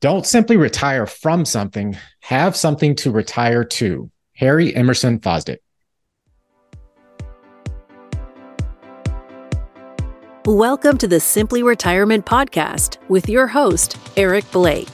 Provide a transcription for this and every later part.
Don't simply retire from something, have something to retire to. Harry Emerson Fosdick. Welcome to the Simply Retirement Podcast with your host, Eric Blake.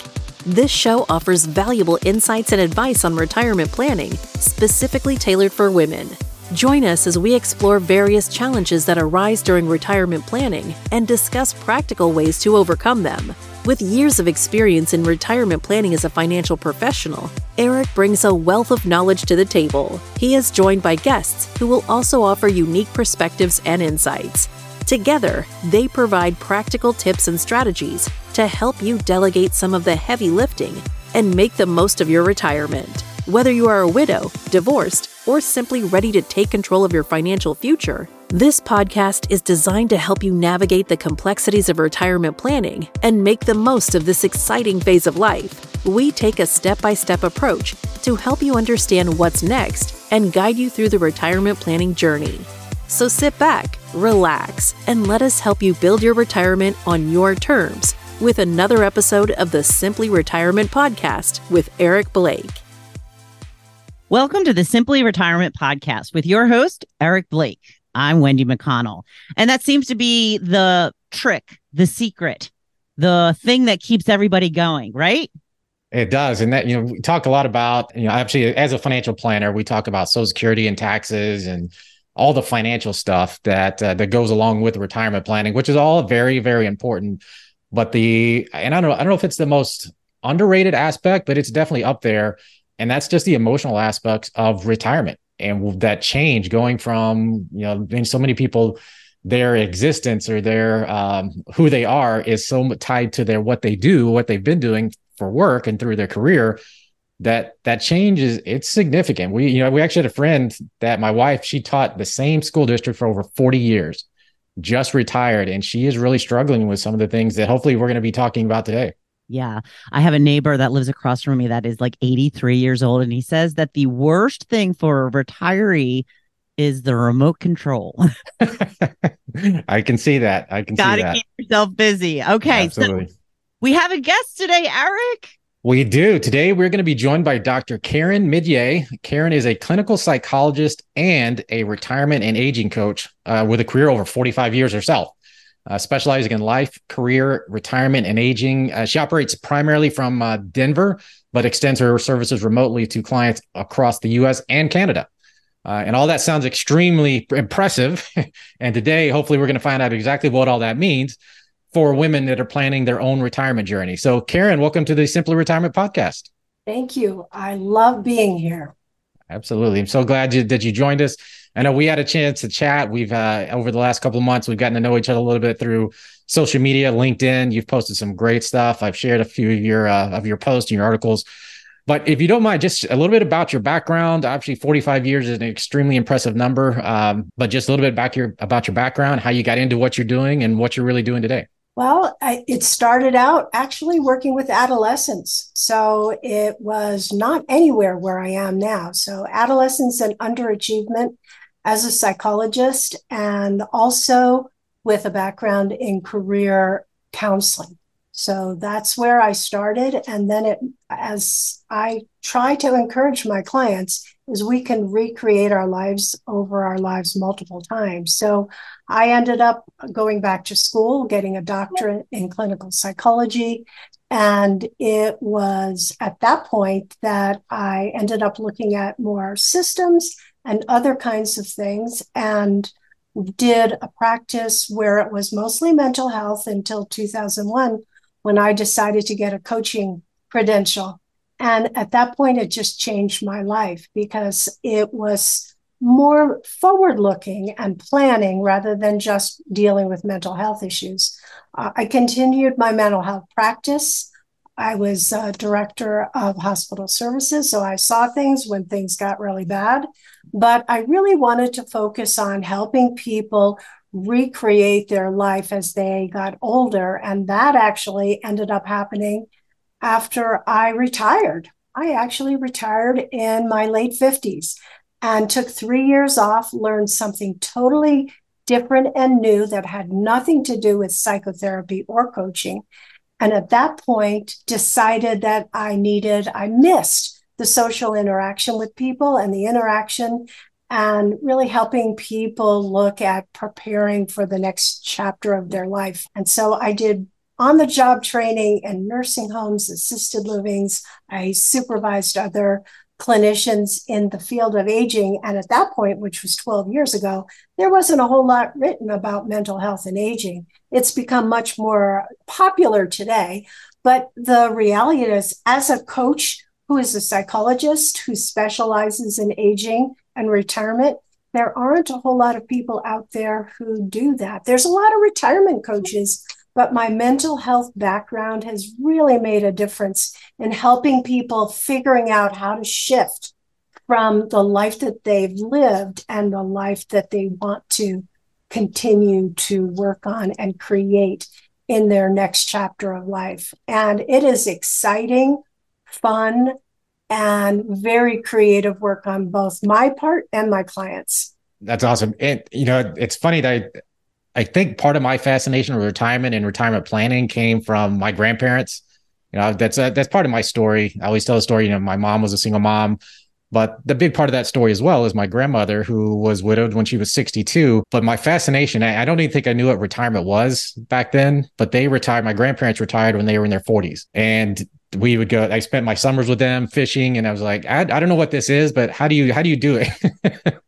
This show offers valuable insights and advice on retirement planning, specifically tailored for women. Join us as we explore various challenges that arise during retirement planning and discuss practical ways to overcome them. With years of experience in retirement planning as a financial professional, Eric brings a wealth of knowledge to the table. He is joined by guests who will also offer unique perspectives and insights. Together, they provide practical tips and strategies to help you delegate some of the heavy lifting and make the most of your retirement. Whether you are a widow, divorced, or simply ready to take control of your financial future, this podcast is designed to help you navigate the complexities of retirement planning and make the most of this exciting phase of life. We take a step by step approach to help you understand what's next and guide you through the retirement planning journey. So sit back, relax, and let us help you build your retirement on your terms with another episode of the Simply Retirement Podcast with Eric Blake. Welcome to the Simply Retirement Podcast with your host, Eric Blake. I'm Wendy McConnell. And that seems to be the trick, the secret, the thing that keeps everybody going, right? It does. And that, you know, we talk a lot about, you know, actually as a financial planner, we talk about social security and taxes and all the financial stuff that uh, that goes along with retirement planning, which is all very, very important. But the and I don't know, I don't know if it's the most underrated aspect, but it's definitely up there. And that's just the emotional aspects of retirement and that change going from you know being so many people their existence or their um, who they are is so tied to their what they do what they've been doing for work and through their career that that change is it's significant. We you know we actually had a friend that my wife she taught the same school district for over 40 years just retired and she is really struggling with some of the things that hopefully we're going to be talking about today yeah. I have a neighbor that lives across from me that is like 83 years old. And he says that the worst thing for a retiree is the remote control. I can see that. I can see that. Gotta keep yourself busy. Okay. Absolutely. So we have a guest today, Eric. We do. Today, we're going to be joined by Dr. Karen Midyet. Karen is a clinical psychologist and a retirement and aging coach uh, with a career over 45 years herself uh, specializing in life, career, retirement, and aging. Uh, she operates primarily from uh, Denver, but extends her services remotely to clients across the US and Canada. Uh, and all that sounds extremely impressive. and today, hopefully, we're going to find out exactly what all that means for women that are planning their own retirement journey. So, Karen, welcome to the Simply Retirement Podcast. Thank you. I love being here. Absolutely. I'm so glad you, that you joined us. I know we had a chance to chat. We've uh, over the last couple of months, we've gotten to know each other a little bit through social media, LinkedIn. You've posted some great stuff. I've shared a few of your uh, of your posts and your articles. But if you don't mind, just a little bit about your background. Actually, 45 years is an extremely impressive number. Um, but just a little bit about your about your background, how you got into what you're doing, and what you're really doing today. Well, I, it started out actually working with adolescents. So it was not anywhere where I am now. So adolescents and underachievement as a psychologist and also with a background in career counseling. So that's where I started. And then it, as I try to encourage my clients, is we can recreate our lives over our lives multiple times. So I ended up going back to school, getting a doctorate in clinical psychology. And it was at that point that I ended up looking at more systems and other kinds of things and did a practice where it was mostly mental health until 2001 when I decided to get a coaching credential. And at that point, it just changed my life because it was more forward looking and planning rather than just dealing with mental health issues. Uh, I continued my mental health practice. I was uh, director of hospital services, so I saw things when things got really bad. But I really wanted to focus on helping people recreate their life as they got older. And that actually ended up happening after I retired. I actually retired in my late 50s and took three years off, learned something totally different and new that had nothing to do with psychotherapy or coaching And at that point, decided that I needed, I missed the social interaction with people and the interaction and really helping people look at preparing for the next chapter of their life. And so I did on the job training in nursing homes, assisted livings. I supervised other clinicians in the field of aging. And at that point, which was 12 years ago, there wasn't a whole lot written about mental health and aging. It's become much more popular today. But the reality is, as a coach who is a psychologist who specializes in aging and retirement, there aren't a whole lot of people out there who do that. There's a lot of retirement coaches but my mental health background has really made a difference in helping people figuring out how to shift from the life that they've lived and the life that they want to continue to work on and create in their next chapter of life. And it is exciting, fun, and very creative work on both my part and my clients. That's awesome. And you know, it's funny that I think part of my fascination with retirement and retirement planning came from my grandparents. You know, that's a, that's part of my story. I always tell a story. You know, my mom was a single mom, but the big part of that story as well is my grandmother, who was widowed when she was 62. But my fascination, I, I don't even think I knew what retirement was back then. But they retired. My grandparents retired when they were in their 40s, and we would go. I spent my summers with them fishing, and I was like, I, I don't know what this is, but how do you how do you do it?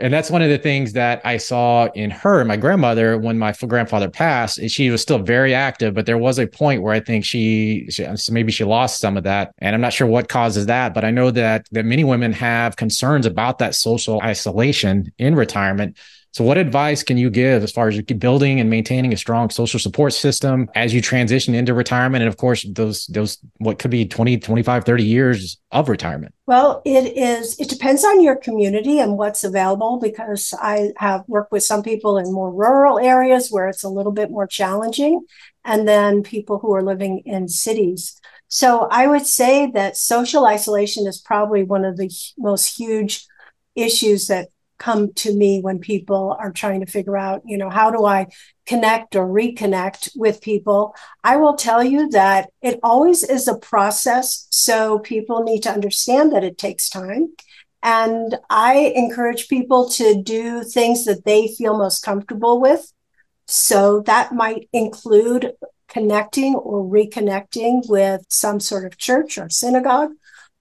and that's one of the things that I saw in her, my grandmother, when my grandfather passed. She was still very active, but there was a point where I think she, she uh, maybe she lost some of that, and I'm not sure what causes that. But I know that that many women have concerns about that social isolation in retirement so, what advice can you give as far as building and maintaining a strong social support system as you transition into retirement? And of course, those, those, what could be 20, 25, 30 years of retirement? Well, it is, it depends on your community and what's available because I have worked with some people in more rural areas where it's a little bit more challenging, and then people who are living in cities. So, I would say that social isolation is probably one of the most huge issues that come to me when people are trying to figure out, you know, how do I connect or reconnect with people? I will tell you that it always is a process. So people need to understand that it takes time. And I encourage people to do things that they feel most comfortable with. So that might include connecting or reconnecting with some sort of church or synagogue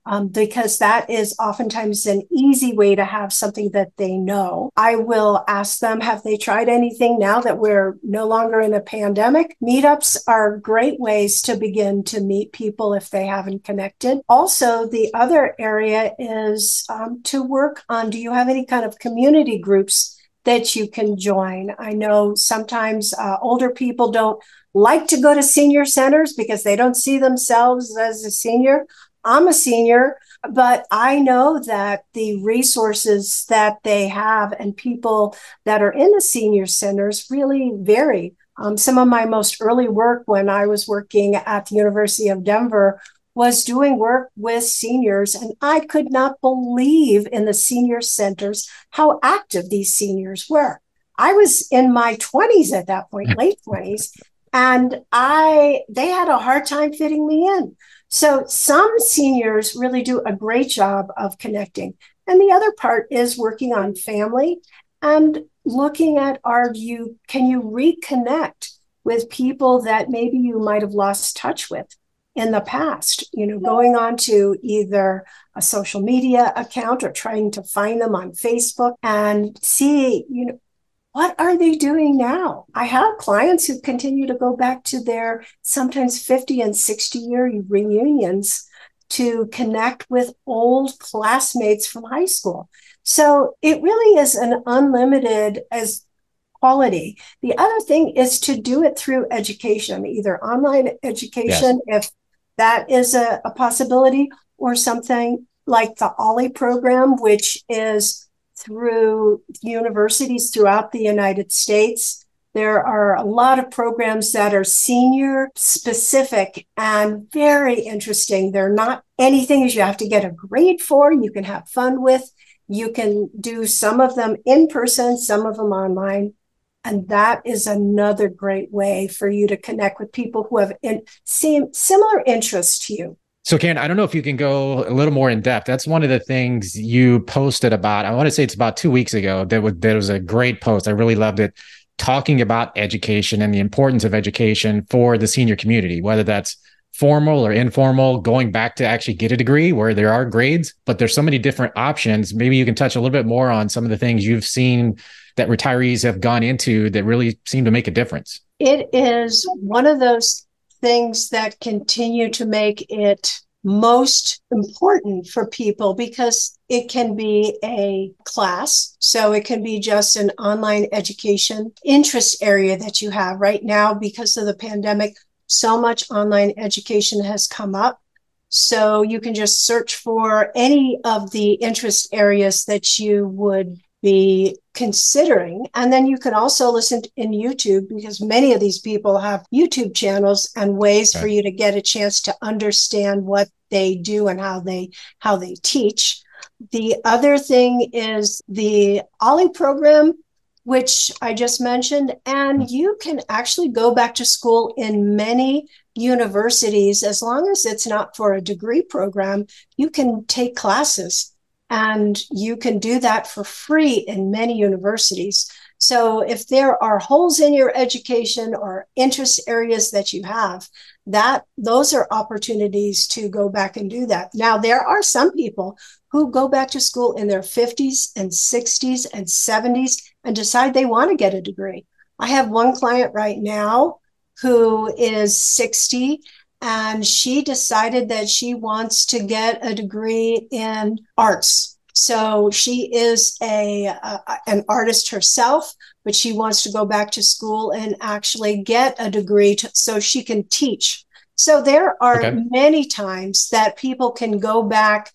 um, because that is oftentimes an easy way to have something that they know. I will ask them, have they tried anything now that we're no longer in a pandemic? Meetups are great ways to begin to meet people if they haven't connected. Also, the other area is um, to work on do you have any kind of community groups? that you can join. I know sometimes uh, older people don't like to go to senior centers because they don't see themselves as a senior. I'm a senior, but I know that the resources that they have and people that are in the senior centers really vary. Um, some of my most early work when I was working at the University of Denver was doing work with seniors, and I could not believe in the senior centers how active these seniors were. I was in my 20s at that point, late 20s, and I they had a hard time fitting me in. So some seniors really do a great job of connecting. And the other part is working on family and looking at are you can you reconnect with people that maybe you might have lost touch with in the past you know going on to either a social media account or trying to find them on facebook and see you know what are they doing now? I have clients who continue to go back to their sometimes 50 and 60 year reunions to connect with old classmates from high school. So it really is an unlimited as quality. The other thing is to do it through education, either online education, yes. if that is a, a possibility, or something like the OLLI program, which is through universities throughout the United States. There are a lot of programs that are senior specific and very interesting. They're not anything as you have to get a grade for, you can have fun with. You can do some of them in person, some of them online. And that is another great way for you to connect with people who have in, same, similar interests to you. So, Karen, I don't know if you can go a little more in depth. That's one of the things you posted about. I want to say it's about two weeks ago. That was, that was a great post. I really loved it, talking about education and the importance of education for the senior community, whether that's formal or informal, going back to actually get a degree where there are grades, but there's so many different options. Maybe you can touch a little bit more on some of the things you've seen that retirees have gone into that really seem to make a difference. It is one of those things that continue to make it most important for people because it can be a class. So it can be just an online education interest area that you have right now because of the pandemic so much online education has come up. So you can just search for any of the interest areas that you would be considering. And then you can also listen in YouTube because many of these people have YouTube channels and ways for you to get a chance to understand what they do and how they how they teach. The other thing is the OLLI program which I just mentioned. And mm. you can actually go back to school in many universities as long as it's not for a degree program. You can take classes and you can do that for free in many universities. So if there are holes in your education or interest areas that you have, that those are opportunities to go back and do that. Now there are some people who go back to school in their 50s and 60s and 70s and decide they want to get a degree. I have one client right now who is 60 and she decided that she wants to get a degree in arts. So she is a, an artist herself, but she wants to go back to school and actually get a degree to, so she can teach. So there are okay. many times that people can go back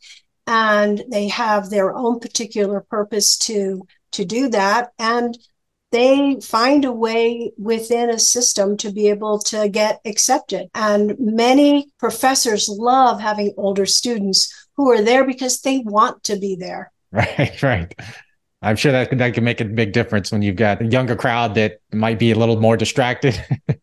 and they have their own particular purpose to to do that and they find a way within a system to be able to get accepted. And many professors love having older students who are there because they want to be there. Right right. I'm sure that that can make a big difference when you've got a younger crowd that might be a little more distracted.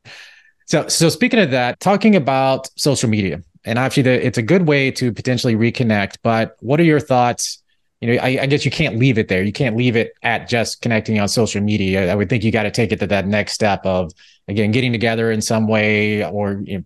So so speaking of that talking about social media and actually the, it's a good way to potentially reconnect but what are your thoughts you know I, I, guess you can't leave it there. You can't leave it at just connecting on social media. I would think you got to take it to that next step of again getting together in some way or you know,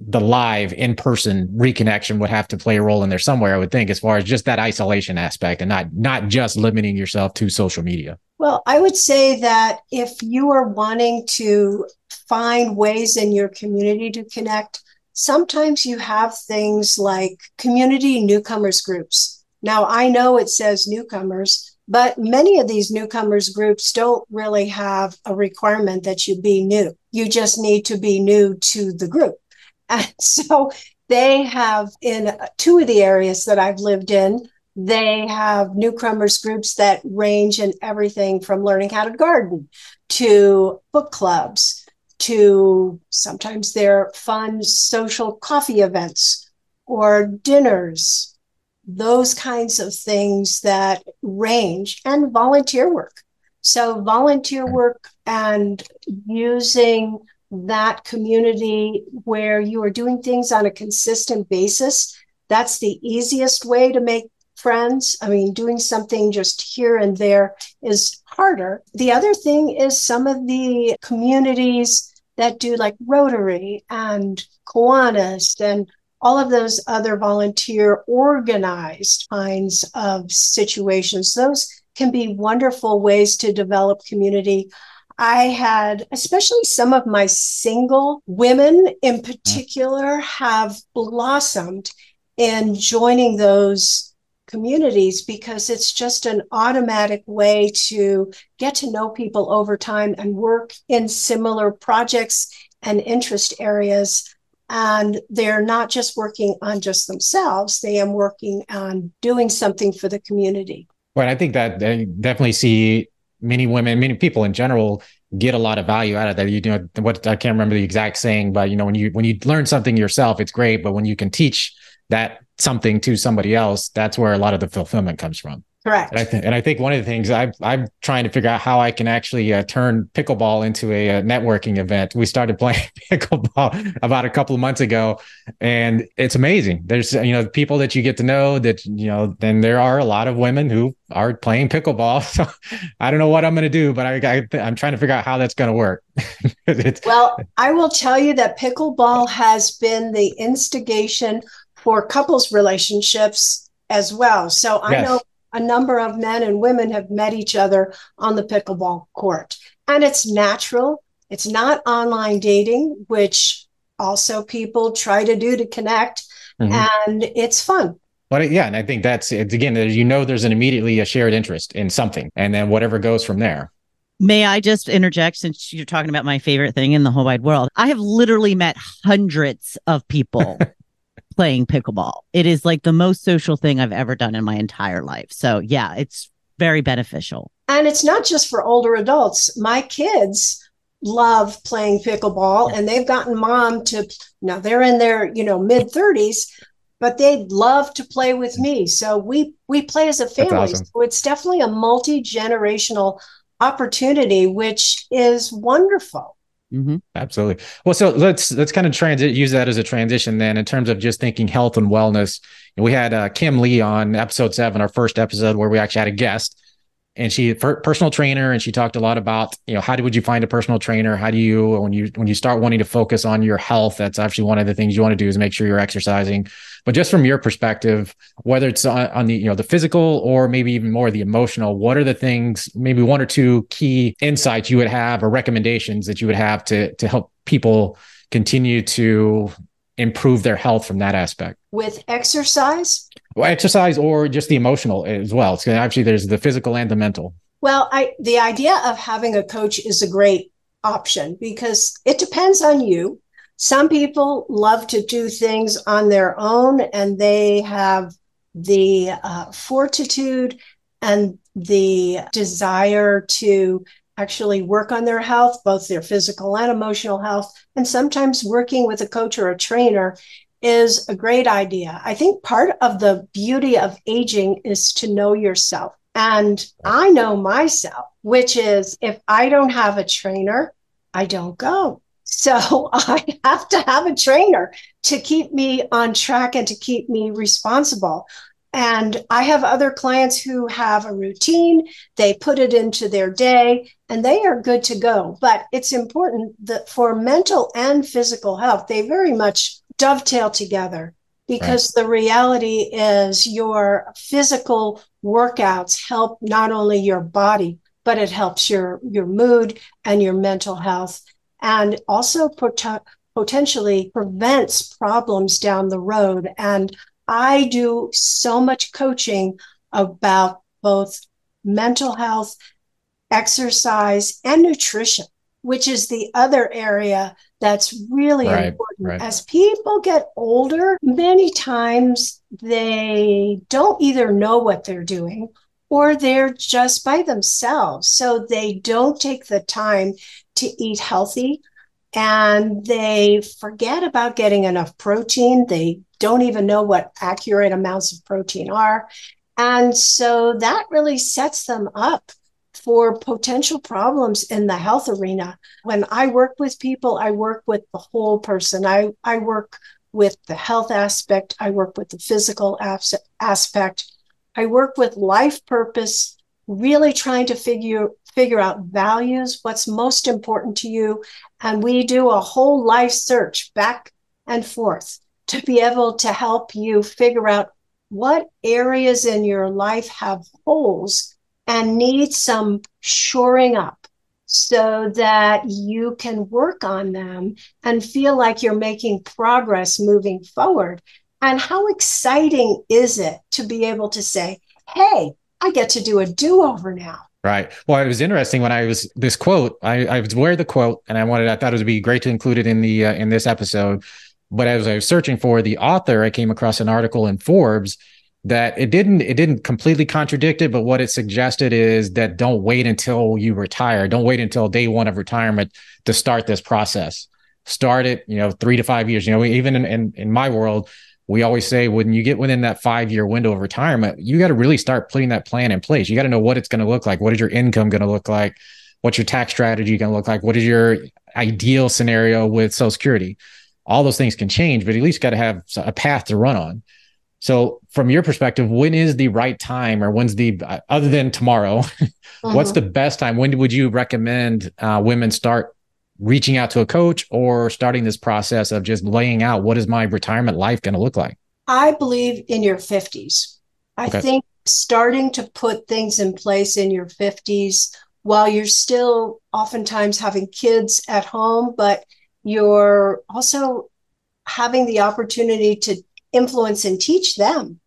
the live in person reconnection would have to play a role in there somewhere i would think as far as just that isolation aspect and not not just limiting yourself to social media. Well i would say that if you are wanting to find ways in your community to connect sometimes you have things like community newcomers groups. Now, I know it says newcomers, but many of these newcomers groups don't really have a requirement that you be new. You just need to be new to the group. And so they have in two of the areas that I've lived in, they have newcomers groups that range in everything from learning how to garden to book clubs to sometimes they're fun social coffee events or dinners, those kinds of things that range and volunteer work. So, volunteer work and using that community where you are doing things on a consistent basis, that's the easiest way to make friends. I mean, doing something just here and there is harder. The other thing is some of the communities that do like Rotary and Kiwanis and all of those other volunteer organized kinds of situations. Those can be wonderful ways to develop community. I had, especially some of my single women in mm-hmm. particular, have blossomed in joining those communities because it's just an automatic way to get to know people over time and work in similar projects and interest areas. And they're not just working on just themselves, they are working on doing something for the community. Well, I think that I definitely see many women, many people in general get a lot of value out of that. You know, what I can't remember the exact saying, but you know, when you when you learn something yourself, it's great. But when you can teach that something to somebody else, that's where a lot of the fulfillment comes from. Correct. And I, th- and I think one of the things i am trying to figure out how I can actually uh, turn pickleball into a, a, networking event. We started playing pickleball about a couple of months ago, and it's amazing. There's you know people that you get to know that you know. Then there are a lot of women who are playing pickleball. So I don't know what I'm going to do, but I, I I'm trying to figure out how that's going to work. well, I will tell you that pickleball has been the instigation for couples relationships as well. So I yes. know a number of men and women have met each other on the pickleball court. And it's natural. It's not online dating, which also people try to do to connect. Mm-hmm. And it's fun. But yeah, and I think that's it's again, you know, there's an immediately a shared interest in something, and then whatever goes from there. May I just interject since you're talking about my favorite thing in the whole wide world? I have literally met hundreds of people playing pickleball. It is like the most social thing I've ever done in my entire life. So, yeah, it's very beneficial. And it's not just for older adults. My kids love playing pickleball and they've gotten mom to now they're in their, you know, mid 30s, but they love to play with me. So we we play as a family. Awesome. So it's definitely a multi-generational opportunity which is wonderful. Mm-hmm. Absolutely. Well, so let's let's kind of transit use that as a transition then in terms of just thinking health and wellness. We had uh, Kim Lee on episode seven, our first episode, where we actually had a guest, and she personal trainer, and she talked a lot about you know how do would you find a personal trainer? How do you when you when you start wanting to focus on your health? That's actually one of the things you want to do is make sure you're exercising. But just from your perspective, whether it's on, on, the you know the physical or maybe even more the emotional, what are the things, maybe one or two key insights you would have or recommendations that you would have to to help people continue to improve their health from that aspect? With exercise? Well, exercise or just the emotional as well. It's actually there's the physical and the mental. Well, I the idea of having a coach is a great option because it depends on you some people love to do things on their own and they have the uh, fortitude and the desire to actually work on their health, both their physical and emotional health. And sometimes working with a coach or a trainer is a great idea. I think part of the beauty of aging is to know yourself. And I know myself, which is if I don't have a trainer, I don't go. So I have to have a trainer to keep me on track and to keep me responsible. And I have other clients who have a routine, they put it into their day, and they are good to go. But it's important that for mental and physical health, they very much dovetail together because right. the reality is your physical workouts help not only your body, but it helps your, your mood and your mental health and also pot- potentially prevents problems down the road. And I do so much coaching about both mental health, exercise, and nutrition, which is the other area that's really right, important. Right. As people get older, many times they don't either know what they're doing or they're just by themselves. So they don't take the time to eat healthy and they forget about getting enough protein. They don't even know what accurate amounts of protein are. And so that really sets them up for potential problems in the health arena. When I work with people, I work with the whole person. I, I work with the health aspect, I work with the physical aspect, I work with life purpose, really trying to figure figure out values, what's most important to you. And we do a whole life search back and forth to be able to help you figure out what areas in your life have holes and need some shoring up so that you can work on them and feel like you're making progress moving forward. And how exciting is it to be able to say, hey, I get to do a do over now. Right. Well, it was interesting when I was this quote. I, I was aware the quote, and I wanted. I thought it would be great to include it in the uh, in this episode. But as I was searching for the author, I came across an article in Forbes that it didn't it didn't completely contradict it, but what it suggested is that don't wait until you retire. Don't wait until day one of retirement to start this process. start it, you know, three to five years. You know, even in, in, in my world, we always say when you get within that five year window of retirement, you got to really start putting that plan in place. You got to know what it's going to look like. What is your income going to look like? What's your tax strategy going to look like? What is your ideal scenario with Social Security? All those things can change, but at least got to have a path to run on. So, from your perspective, when is the right time, or when's the uh, other than tomorrow? uh-huh. What's the best time? When would you recommend uh, women start reaching out to a coach or starting this process of just laying out what is my retirement life going to look like? I believe in your 50s. I okay. think starting to put things in place in your 50s while you're still oftentimes having kids at home, but you're also having the opportunity to influence and teach them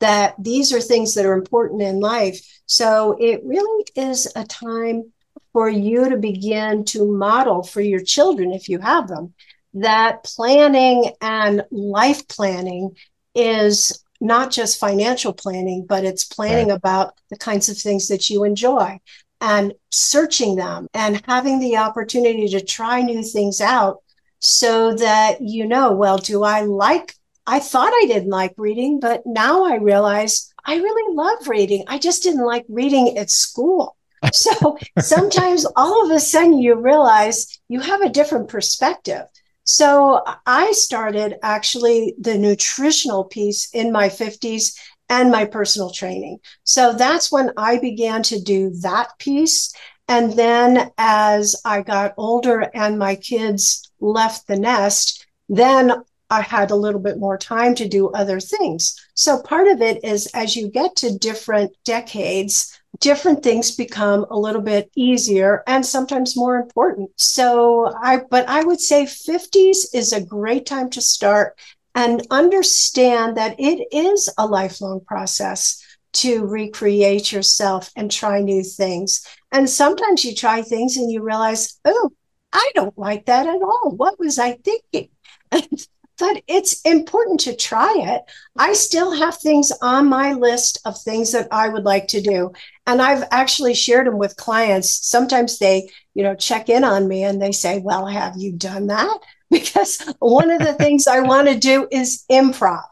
that these are things that are important in life. So it really is a time for you to begin to model for your children, if you have them, that planning and life planning is not just financial planning, but it's planning right. about the kinds of things that you enjoy and searching them and having the opportunity to try new things out so that you know, well, do I like, I thought I didn't like reading, but now I realize I really love reading. I just didn't like reading at school. So sometimes all of a sudden you realize you have a different perspective. So I started actually the nutritional piece in my 50s and my personal training. So that's when I began to do that piece. And then as I got older and my kids left the nest, then I had a little bit more time to do other things. So part of it is as you get to different decades, different things become a little bit easier and sometimes more important. So I, but I would say 50s is a great time to start and understand that it is a lifelong process to recreate yourself and try new things. And sometimes you try things and you realize, oh, I don't like that at all. What was I thinking? but it's important to try it. I still have things on my list of things that I would like to do. And I've actually shared them with clients. Sometimes they, you know, check in on me and they say, Well, have you done that? because one of the things I want to do is improv.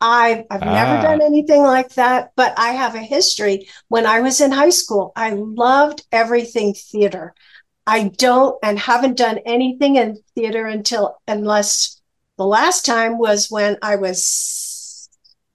I've, I've ah. never done anything like that, but I have a history. When I was in high school, I loved everything theater. I don't and haven't done anything in theater until, unless the last time was when I was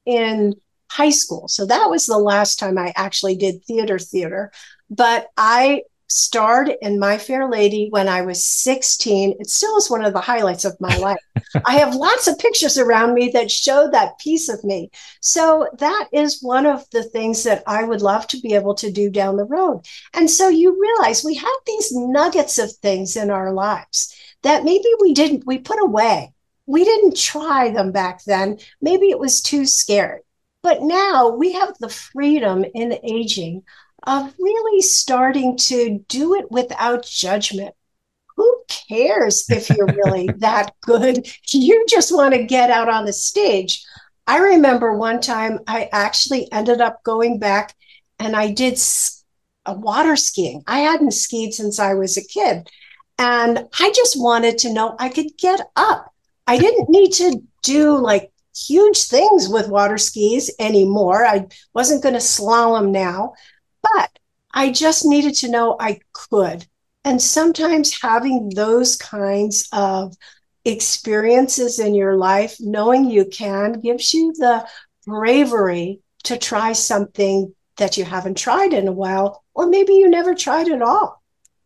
in high school. So that was the last time I actually did theater theater. But I starred in My Fair Lady when I was 16. It still is one of the highlights of my life. I have lots of pictures around me that show that piece of me. So that is one of the things that I would love to be able to do down the road. And so you realize we have these nuggets of things in our lives that maybe we didn't, we put away. We didn't try them back then. Maybe it was too scary. But now we have the freedom in aging of really starting to do it without judgment. Who cares if you're really that good? You just want to get out on the stage. I remember one time I actually ended up going back and I did a uh, water skiing. I hadn't skied since I was a kid. And I just wanted to know I could get up. I didn't need to do like huge things with water skis anymore. I wasn't going to slalom now. But I just needed to know I could. And sometimes having those kinds of experiences in your life, knowing you can, gives you the bravery to try something that you haven't tried in a while, or maybe you never tried at all.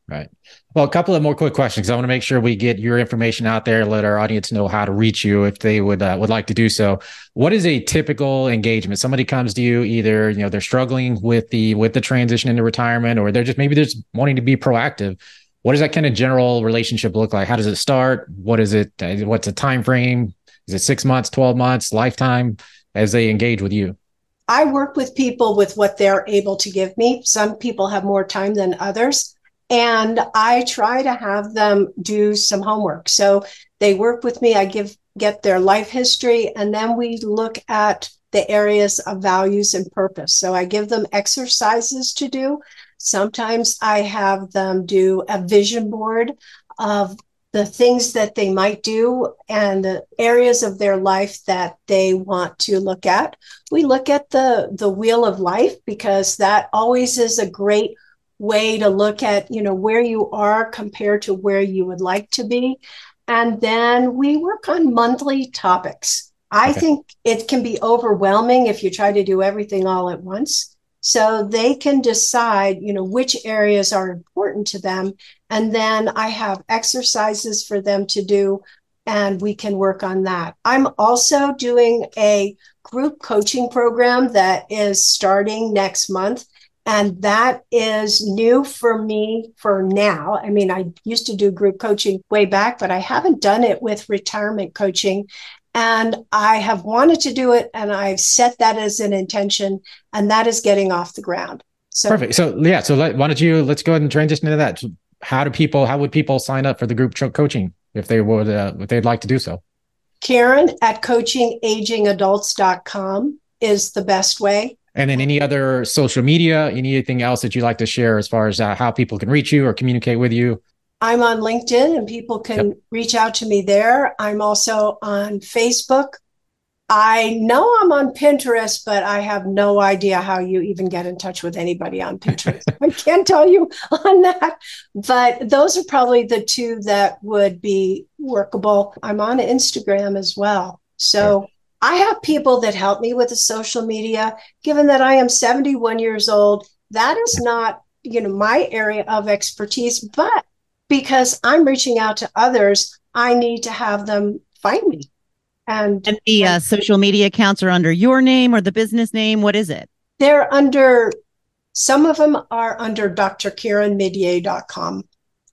Right. Well, a couple of more quick questions. I want to make sure we get your information out there, let our audience know how to reach you if they would uh, would like to do so. What is a typical engagement? Somebody comes to you, either you know they're struggling with the with the transition into retirement, or they're just maybe they're just wanting to be proactive. What does that kind of general relationship look like? How does it start? What is it? Uh, what's a time frame? Is it six months, twelve months, lifetime? As they engage with you. I work with people with what they're able to give me. Some people have more time than others. And I try to have them do some homework. So they work with me. I give get their life history, and then we look at the areas of values and purpose. So I give them exercises to do. Sometimes I have them do a vision board of the things that they might do and the areas of their life that they want to look at. We look at the the wheel of life because that always is a great way to look at, you know, where you are compared to where you would like to be. And then we work on monthly topics. I okay. think it can be overwhelming if you try to do everything all at once. So they can decide, you know, which areas are important to them. And then I have exercises for them to do, and we can work on that. I'm also doing a group coaching program that is starting next month. And that is new for me for now. I mean, I used to do group coaching way back, but I haven't done it with retirement coaching. And I have wanted to do it and I've set that as an intention, and that is getting off the ground. So perfect. So yeah, so let, why don't you let's go ahead and transition into that. How do people? How would people sign up for the group coaching if they would uh, if they'd like to do so? Karen at coachingagingadults.com is the best way. And then any other social media, anything else that you'd like to share as far as uh, how people can reach you or communicate with you? I'm on LinkedIn and people can yep. reach out to me there. I'm also on Facebook. I know I'm on Pinterest, but I have no idea how you even get in touch with anybody on Pinterest. I can't tell you on that. But those are probably the two that would be workable. I'm on Instagram as well. So I have people that help me with the social media. Given that I am 71 years old, that is not, you know, my area of expertise, but because I'm reaching out to others, I need to have them find me. And, and the uh, social media accounts are under your name or the business name. What is it? They're under, some of them are under drkarenmidyet.com.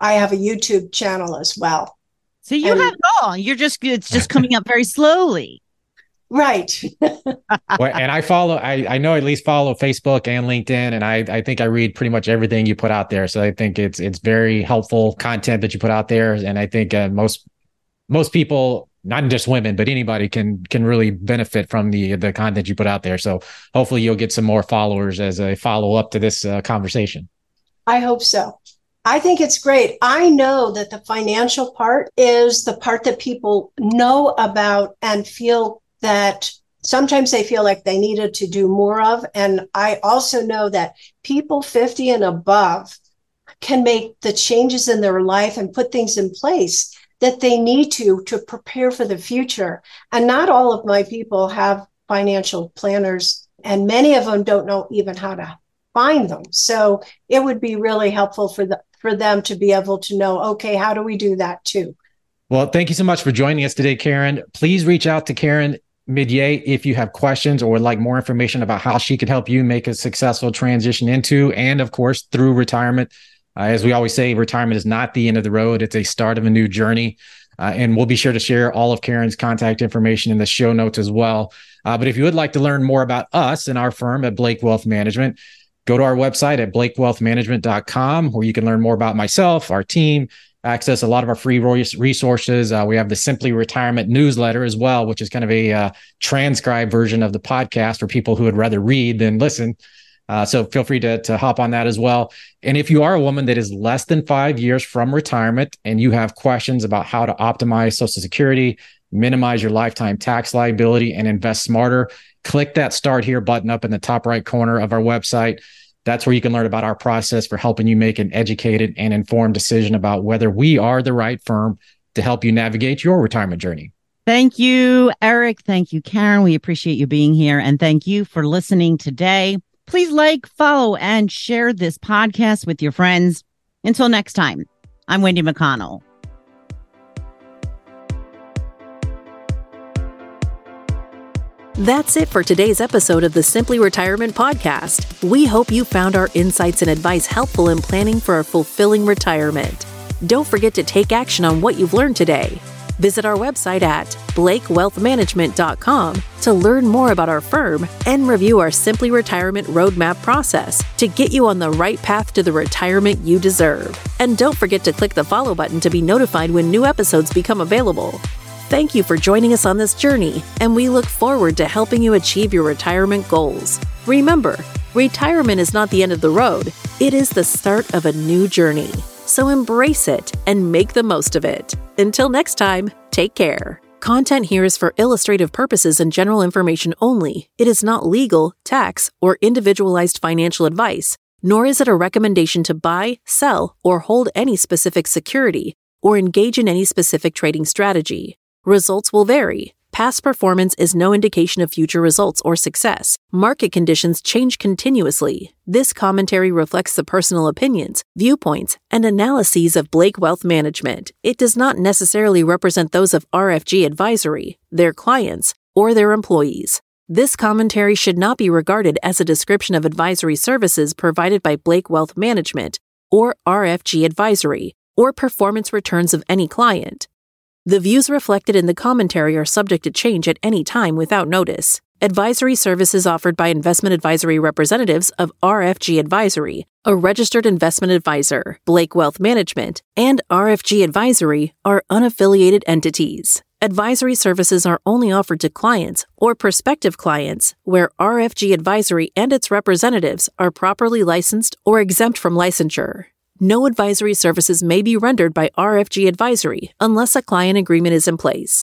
I have a YouTube channel as well. So you and, have it all. You're just, it's just coming up very slowly. Right. well, and I follow, I, I know at least follow Facebook and LinkedIn, and I, I think I read pretty much everything you put out there. So I think it's it's very helpful content that you put out there, and I think uh, most most people, not just women, but anybody can can really benefit from the the content you put out there. So hopefully you'll get some more followers as a follow up to this uh, conversation. I hope so. I think it's great. I know that the financial part is the part that people know about and feel that sometimes they feel like they needed to do more of. And I also know that people 50 and above can make the changes in their life and put things in place that they need to to prepare for the future. And not all of my people have financial planners, and many of them don't know even how to find them. So it would be really helpful for the for them to be able to know, okay, how do we do that too? Well, thank you so much for joining us today, Karen. Please reach out to Karen Midyet if you have questions or would like more information about how she could help you make a successful transition into and of course through retirement. Uh, as we always say retirement is not the end of the road. It's a start of a new journey. Uh, and we'll be sure to share all of karen's contact information in the show notes as well. Uh, but if you would like to learn more about us and our firm at blake wealth management go to our website at blakewealthmanagement.com where you can learn more about myself our team access a lot of our free resources. Uh, we have the Simply Retirement newsletter as well, which is kind of a uh, transcribed version of the podcast for people who would rather read than listen. Uh, so feel free to, to hop on that as well. And if you are a woman that is less than five years from retirement and you have questions about how to optimize Social Security, minimize your lifetime tax liability, and invest smarter, click that start here button up in the top right corner of our website. That's where you can learn about our process for helping you make an educated and informed decision about whether we are the right firm to help you navigate your retirement journey. Thank you, Eric. Thank you, Karen. We appreciate you being here. And thank you for listening today. Please like, follow, and share this podcast with your friends. Until next time, I'm Wendy McConnell. That's it for today's episode of the Simply Retirement Podcast. We hope you found our insights and advice helpful in planning for a fulfilling retirement. Don't forget to take action on what you've learned today. Visit our website at blakewealthmanagement.com to learn more about our firm and review our Simply Retirement Roadmap process to get you on the right path to the retirement you deserve. And don't forget to click the follow button to be notified when new episodes become available. Thank you for joining us on this journey, and we look forward to helping you achieve your retirement goals. Remember, retirement is not the end of the road, it is the start of a new journey. So embrace it and make the most of it. Until next time, take care. Content here is for illustrative purposes and general information only. It is not legal, tax, or individualized financial advice, nor is it a recommendation to buy, sell, or hold any specific security or engage in any specific trading strategy. Results will vary. Past performance is no indication of future results or success. Market conditions change continuously. This commentary reflects the personal opinions, viewpoints, and analyses of Blake Wealth Management. It does not necessarily represent those of RFG Advisory, their clients, or their employees. This commentary should not be regarded as a description of advisory services provided by Blake Wealth Management or RFG Advisory or performance returns of any client. The views reflected in the commentary are subject to change at any time without notice. Advisory services offered by investment advisory representatives of RFG Advisory, a registered investment advisor, Blake Wealth Management, and RFG Advisory are unaffiliated entities. Advisory services are only offered to clients or prospective clients where RFG Advisory and its representatives are properly licensed or exempt from licensure. No advisory services may be rendered by RFG Advisory unless a client agreement is in place.